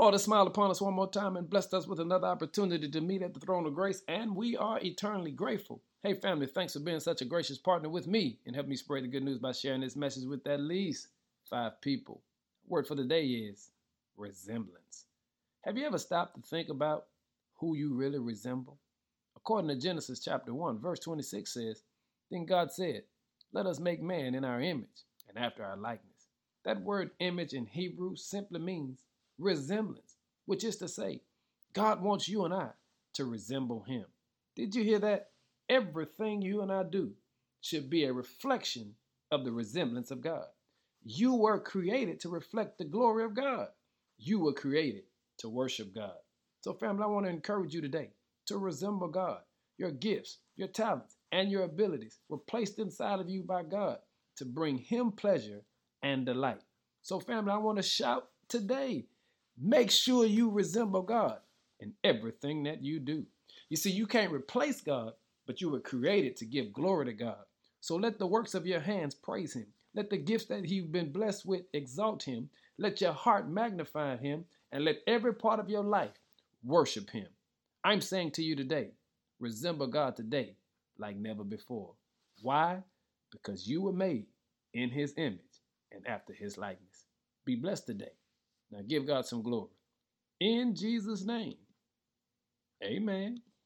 Lord has smiled upon us one more time and blessed us with another opportunity to meet at the throne of grace, and we are eternally grateful. Hey, family, thanks for being such a gracious partner with me and help me spread the good news by sharing this message with at least five people. Word for the day is resemblance. Have you ever stopped to think about who you really resemble? According to Genesis chapter 1, verse 26 says, Then God said, Let us make man in our image and after our likeness. That word image in Hebrew simply means resemblance, which is to say, God wants you and I to resemble Him. Did you hear that? Everything you and I do should be a reflection of the resemblance of God. You were created to reflect the glory of God. You were created to worship God. So, family, I want to encourage you today to resemble God. Your gifts, your talents, and your abilities were placed inside of you by God to bring Him pleasure and delight. So, family, I want to shout today Make sure you resemble God in everything that you do. You see, you can't replace God, but you were created to give glory to God. So let the works of your hands praise Him. Let the gifts that you've been blessed with exalt Him. Let your heart magnify Him, and let every part of your life worship Him. I'm saying to you today, resemble God today like never before. Why? Because you were made in His image and after His likeness. Be blessed today. Now give God some glory. In Jesus' name, amen.